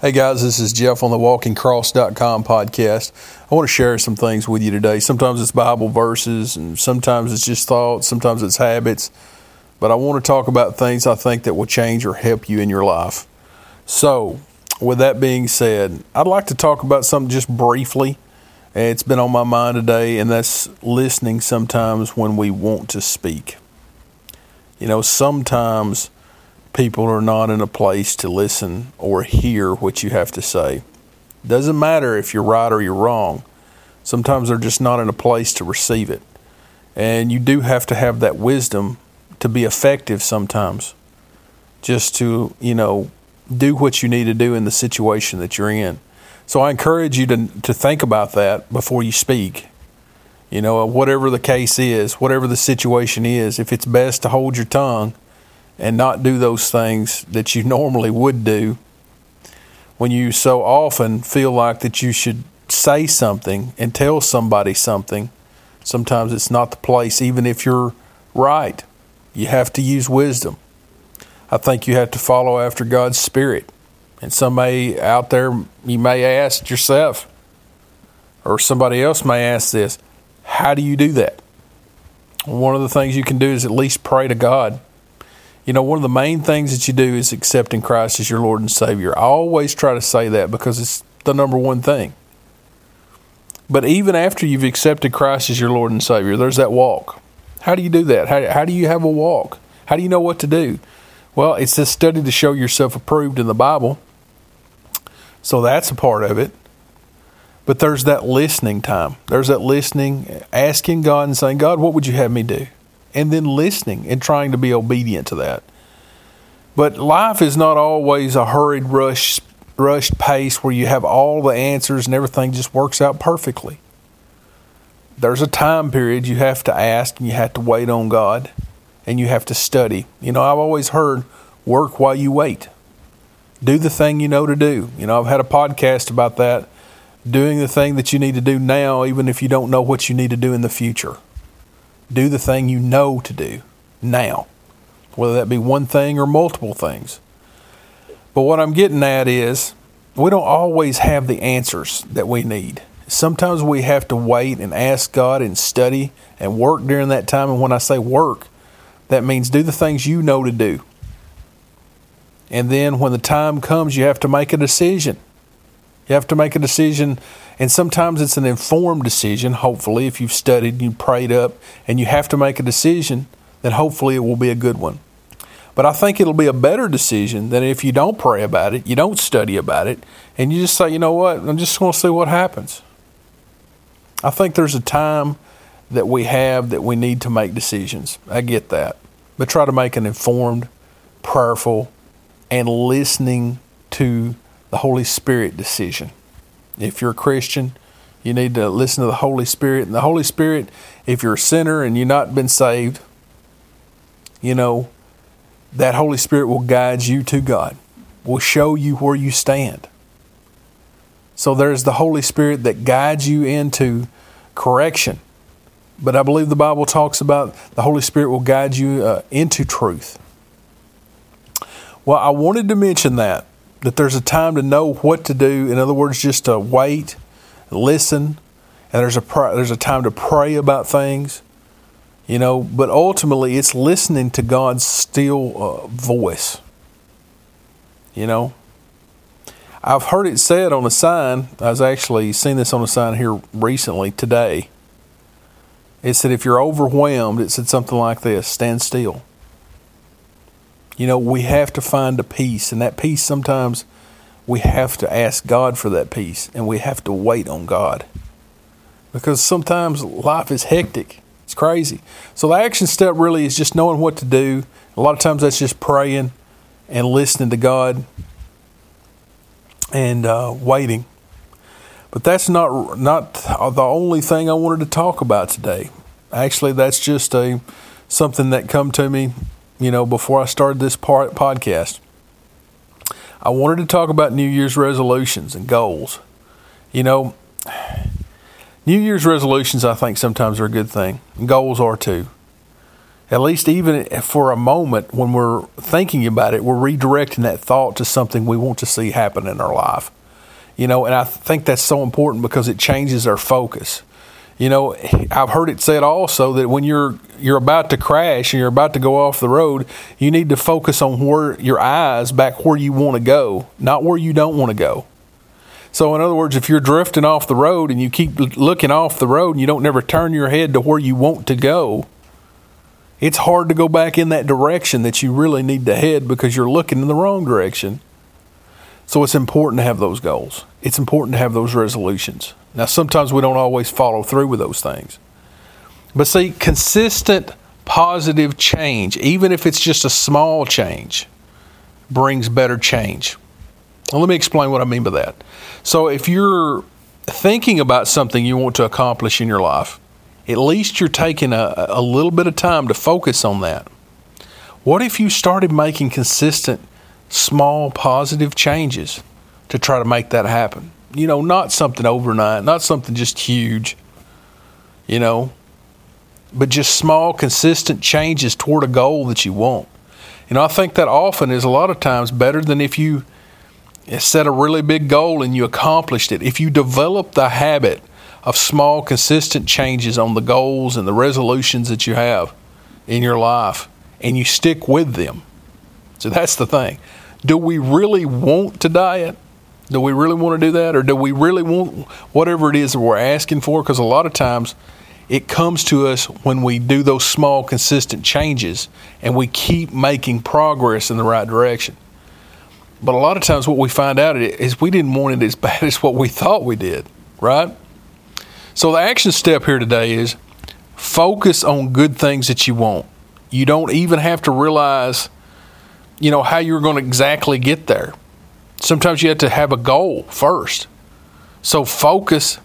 Hey guys, this is Jeff on the walkingcross.com podcast. I want to share some things with you today. Sometimes it's Bible verses and sometimes it's just thoughts, sometimes it's habits. But I want to talk about things I think that will change or help you in your life. So, with that being said, I'd like to talk about something just briefly. It's been on my mind today, and that's listening sometimes when we want to speak. You know, sometimes people are not in a place to listen or hear what you have to say. Doesn't matter if you're right or you're wrong. Sometimes they're just not in a place to receive it. And you do have to have that wisdom to be effective sometimes. Just to, you know, do what you need to do in the situation that you're in. So I encourage you to to think about that before you speak. You know, whatever the case is, whatever the situation is, if it's best to hold your tongue and not do those things that you normally would do when you so often feel like that you should say something and tell somebody something. Sometimes it's not the place even if you're right. You have to use wisdom. I think you have to follow after god's spirit. And somebody out there you may ask yourself or somebody else may ask this how do you do that? One of the things you can do is at least pray to god you know, one of the main things that you do is accepting Christ as your Lord and Savior. I always try to say that because it's the number one thing. But even after you've accepted Christ as your Lord and Savior, there's that walk. How do you do that? How, how do you have a walk? How do you know what to do? Well, it's this study to show yourself approved in the Bible. So that's a part of it. But there's that listening time. There's that listening, asking God and saying, God, what would you have me do? And then listening and trying to be obedient to that. But life is not always a hurried rush rushed pace where you have all the answers and everything just works out perfectly. There's a time period you have to ask and you have to wait on God and you have to study. You know, I've always heard work while you wait. Do the thing you know to do. You know, I've had a podcast about that. Doing the thing that you need to do now, even if you don't know what you need to do in the future. Do the thing you know to do now, whether that be one thing or multiple things. But what I'm getting at is we don't always have the answers that we need. Sometimes we have to wait and ask God and study and work during that time. And when I say work, that means do the things you know to do. And then when the time comes, you have to make a decision. You have to make a decision, and sometimes it's an informed decision, hopefully, if you've studied and you prayed up, and you have to make a decision, then hopefully it will be a good one. But I think it'll be a better decision than if you don't pray about it, you don't study about it, and you just say, you know what, I'm just going to see what happens. I think there's a time that we have that we need to make decisions. I get that. But try to make an informed, prayerful, and listening to the Holy Spirit decision. If you're a Christian, you need to listen to the Holy Spirit. And the Holy Spirit, if you're a sinner and you've not been saved, you know, that Holy Spirit will guide you to God, will show you where you stand. So there's the Holy Spirit that guides you into correction. But I believe the Bible talks about the Holy Spirit will guide you uh, into truth. Well, I wanted to mention that that there's a time to know what to do. In other words, just to wait, listen, and there's a there's a time to pray about things. You know, but ultimately, it's listening to God's still uh, voice. You know, I've heard it said on a sign. I was actually seen this on a sign here recently today. It said, if you're overwhelmed, it said something like this stand still. You know, we have to find a peace, and that peace sometimes we have to ask God for that peace, and we have to wait on God. Because sometimes life is hectic. It's crazy. So the action step really is just knowing what to do. A lot of times that's just praying and listening to God and uh, waiting. But that's not not the only thing I wanted to talk about today. Actually, that's just a something that come to me you know, before I started this part, podcast, I wanted to talk about New Year's resolutions and goals. You know, New Year's resolutions, I think sometimes are a good thing. Goals are too. At least, even for a moment, when we're thinking about it, we're redirecting that thought to something we want to see happen in our life. You know, and I think that's so important because it changes our focus. You know, I've heard it said also that when you're you're about to crash and you're about to go off the road, you need to focus on where your eyes back where you want to go, not where you don't want to go. So, in other words, if you're drifting off the road and you keep looking off the road and you don't never turn your head to where you want to go, it's hard to go back in that direction that you really need to head because you're looking in the wrong direction. So, it's important to have those goals. It's important to have those resolutions. Now, sometimes we don't always follow through with those things. But see, consistent positive change, even if it's just a small change, brings better change. Well, let me explain what I mean by that. So, if you're thinking about something you want to accomplish in your life, at least you're taking a, a little bit of time to focus on that. What if you started making consistent, small, positive changes to try to make that happen? you know, not something overnight, not something just huge, you know, but just small, consistent changes toward a goal that you want. Know, I think that often is a lot of times better than if you set a really big goal and you accomplished it. If you develop the habit of small, consistent changes on the goals and the resolutions that you have in your life and you stick with them. So that's the thing. Do we really want to diet? Do we really want to do that? Or do we really want whatever it is that we're asking for? Because a lot of times it comes to us when we do those small, consistent changes and we keep making progress in the right direction. But a lot of times what we find out is we didn't want it as bad as what we thought we did, right? So the action step here today is focus on good things that you want. You don't even have to realize, you know, how you're going to exactly get there sometimes you have to have a goal first. So focus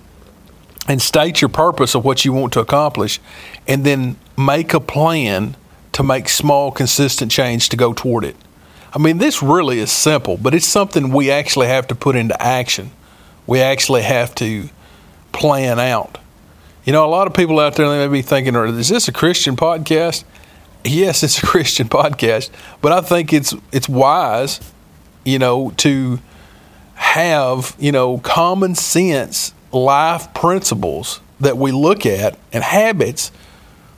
and state your purpose of what you want to accomplish, and then make a plan to make small, consistent change to go toward it. I mean, this really is simple, but it's something we actually have to put into action. We actually have to plan out. You know, a lot of people out there they may be thinking, "Is this a Christian podcast?" Yes, it's a Christian podcast, but I think it's it's wise you know, to have, you know, common sense life principles that we look at and habits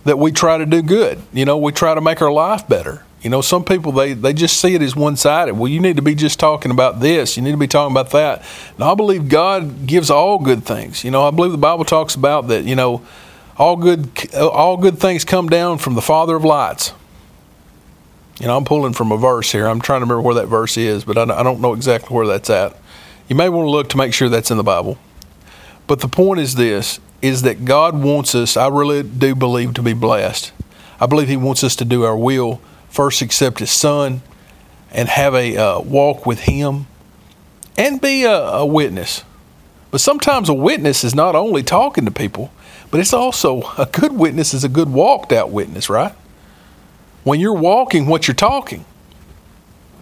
that we try to do good. You know, we try to make our life better. You know, some people they, they just see it as one sided. Well, you need to be just talking about this. You need to be talking about that. And I believe God gives all good things. You know, I believe the Bible talks about that. You know, all good all good things come down from the Father of lights. You know, I'm pulling from a verse here. I'm trying to remember where that verse is, but I don't know exactly where that's at. You may want to look to make sure that's in the Bible. But the point is this is that God wants us, I really do believe, to be blessed. I believe He wants us to do our will, first accept His Son, and have a uh, walk with Him, and be a, a witness. But sometimes a witness is not only talking to people, but it's also a good witness is a good walked out witness, right? when you're walking what you're talking.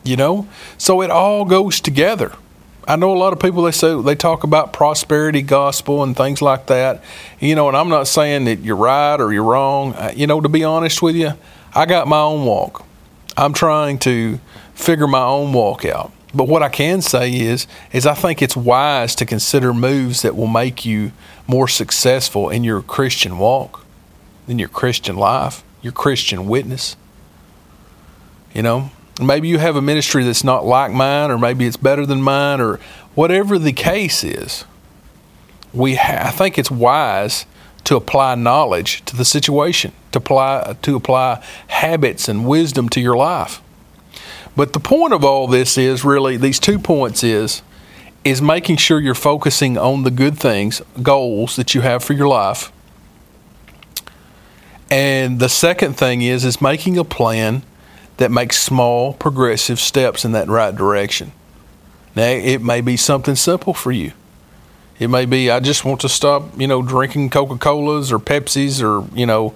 You know? So it all goes together. I know a lot of people they say they talk about prosperity gospel and things like that. You know, and I'm not saying that you're right or you're wrong. Uh, you know, to be honest with you, I got my own walk. I'm trying to figure my own walk out. But what I can say is is I think it's wise to consider moves that will make you more successful in your Christian walk, in your Christian life, your Christian witness. You know, maybe you have a ministry that's not like mine, or maybe it's better than mine, or whatever the case is. We, ha- I think it's wise to apply knowledge to the situation, to apply to apply habits and wisdom to your life. But the point of all this is really these two points is is making sure you're focusing on the good things, goals that you have for your life. And the second thing is is making a plan that makes small progressive steps in that right direction. Now, it may be something simple for you. It may be I just want to stop, you know, drinking Coca Colas or Pepsis, or you know,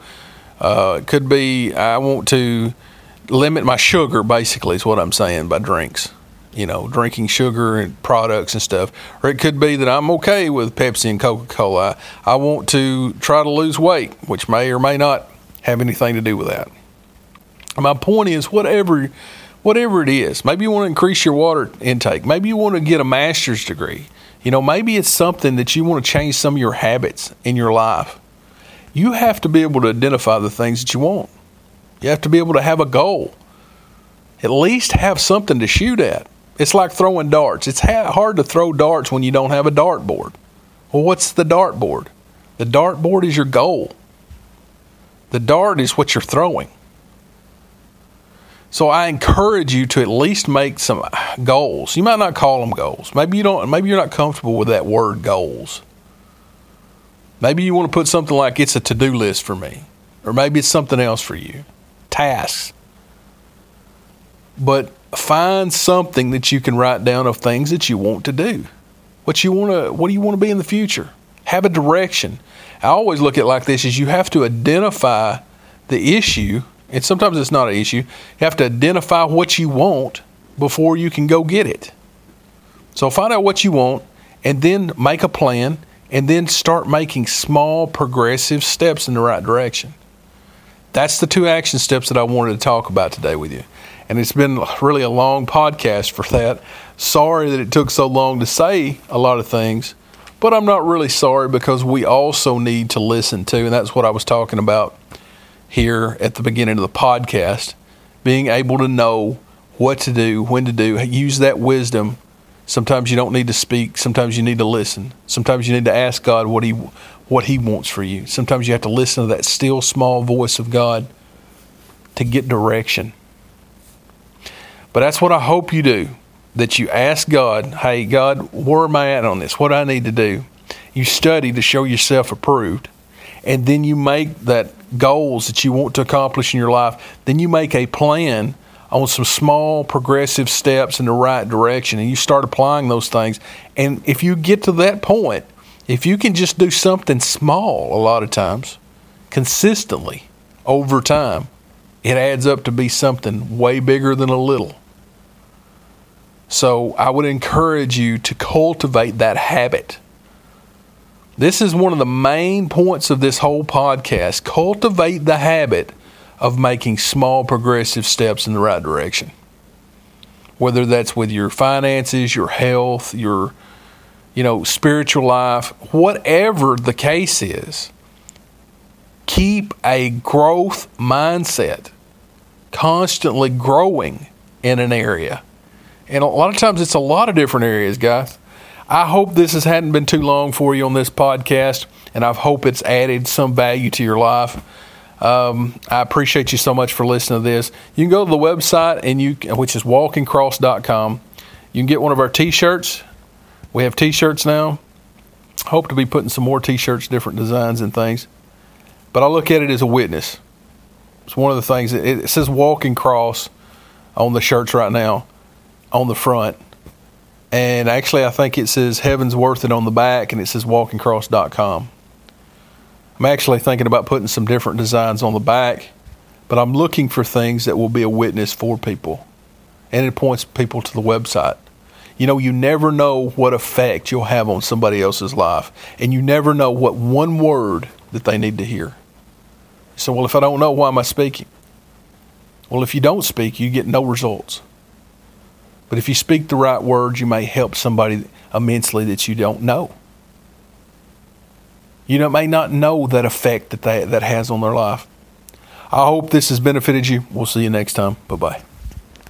uh, it could be I want to limit my sugar. Basically, is what I'm saying by drinks. You know, drinking sugar and products and stuff. Or it could be that I'm okay with Pepsi and Coca Cola. I, I want to try to lose weight, which may or may not have anything to do with that. My point is, whatever, whatever it is, maybe you want to increase your water intake. Maybe you want to get a master's degree. You know, maybe it's something that you want to change some of your habits in your life. You have to be able to identify the things that you want. You have to be able to have a goal. At least have something to shoot at. It's like throwing darts. It's hard to throw darts when you don't have a dartboard. Well, what's the dartboard? The dartboard is your goal. The dart is what you're throwing. So I encourage you to at least make some uh, goals. You might not call them goals. Maybe you don't maybe you're not comfortable with that word goals. Maybe you want to put something like it's a to-do list for me or maybe it's something else for you. Tasks. But find something that you can write down of things that you want to do. What you want to what do you want to be in the future? Have a direction. I always look at it like this is you have to identify the issue, and sometimes it's not an issue. You have to identify what you want before you can go get it. So find out what you want and then make a plan and then start making small progressive steps in the right direction. That's the two action steps that I wanted to talk about today with you. And it's been really a long podcast for that. Sorry that it took so long to say a lot of things, but I'm not really sorry because we also need to listen to, and that's what I was talking about here at the beginning of the podcast being able to know what to do, when to do, use that wisdom. Sometimes you don't need to speak, sometimes you need to listen. Sometimes you need to ask God what he what he wants for you. Sometimes you have to listen to that still small voice of God to get direction. But that's what I hope you do. That you ask God, hey, God, where am I at on this? What do I need to do? You study to show yourself approved. And then you make that goals that you want to accomplish in your life. Then you make a plan on some small progressive steps in the right direction and you start applying those things. And if you get to that point, if you can just do something small a lot of times, consistently over time, it adds up to be something way bigger than a little. So I would encourage you to cultivate that habit. This is one of the main points of this whole podcast. Cultivate the habit of making small progressive steps in the right direction. Whether that's with your finances, your health, your you know, spiritual life, whatever the case is, keep a growth mindset, constantly growing in an area. And a lot of times it's a lot of different areas, guys. I hope this has hadn't been too long for you on this podcast, and I hope it's added some value to your life. Um, I appreciate you so much for listening to this. You can go to the website and you, which is walkingcross.com. You can get one of our T-shirts. We have T-shirts now. Hope to be putting some more T-shirts, different designs and things. But I look at it as a witness. It's one of the things. It says "Walking Cross" on the shirts right now, on the front. And actually, I think it says Heaven's Worth It on the back, and it says walkingcross.com. I'm actually thinking about putting some different designs on the back, but I'm looking for things that will be a witness for people. And it points people to the website. You know, you never know what effect you'll have on somebody else's life, and you never know what one word that they need to hear. So, well, if I don't know, why am I speaking? Well, if you don't speak, you get no results. But if you speak the right words, you may help somebody immensely that you don't know. You know, may not know that effect that they, that has on their life. I hope this has benefited you. We'll see you next time. Bye bye.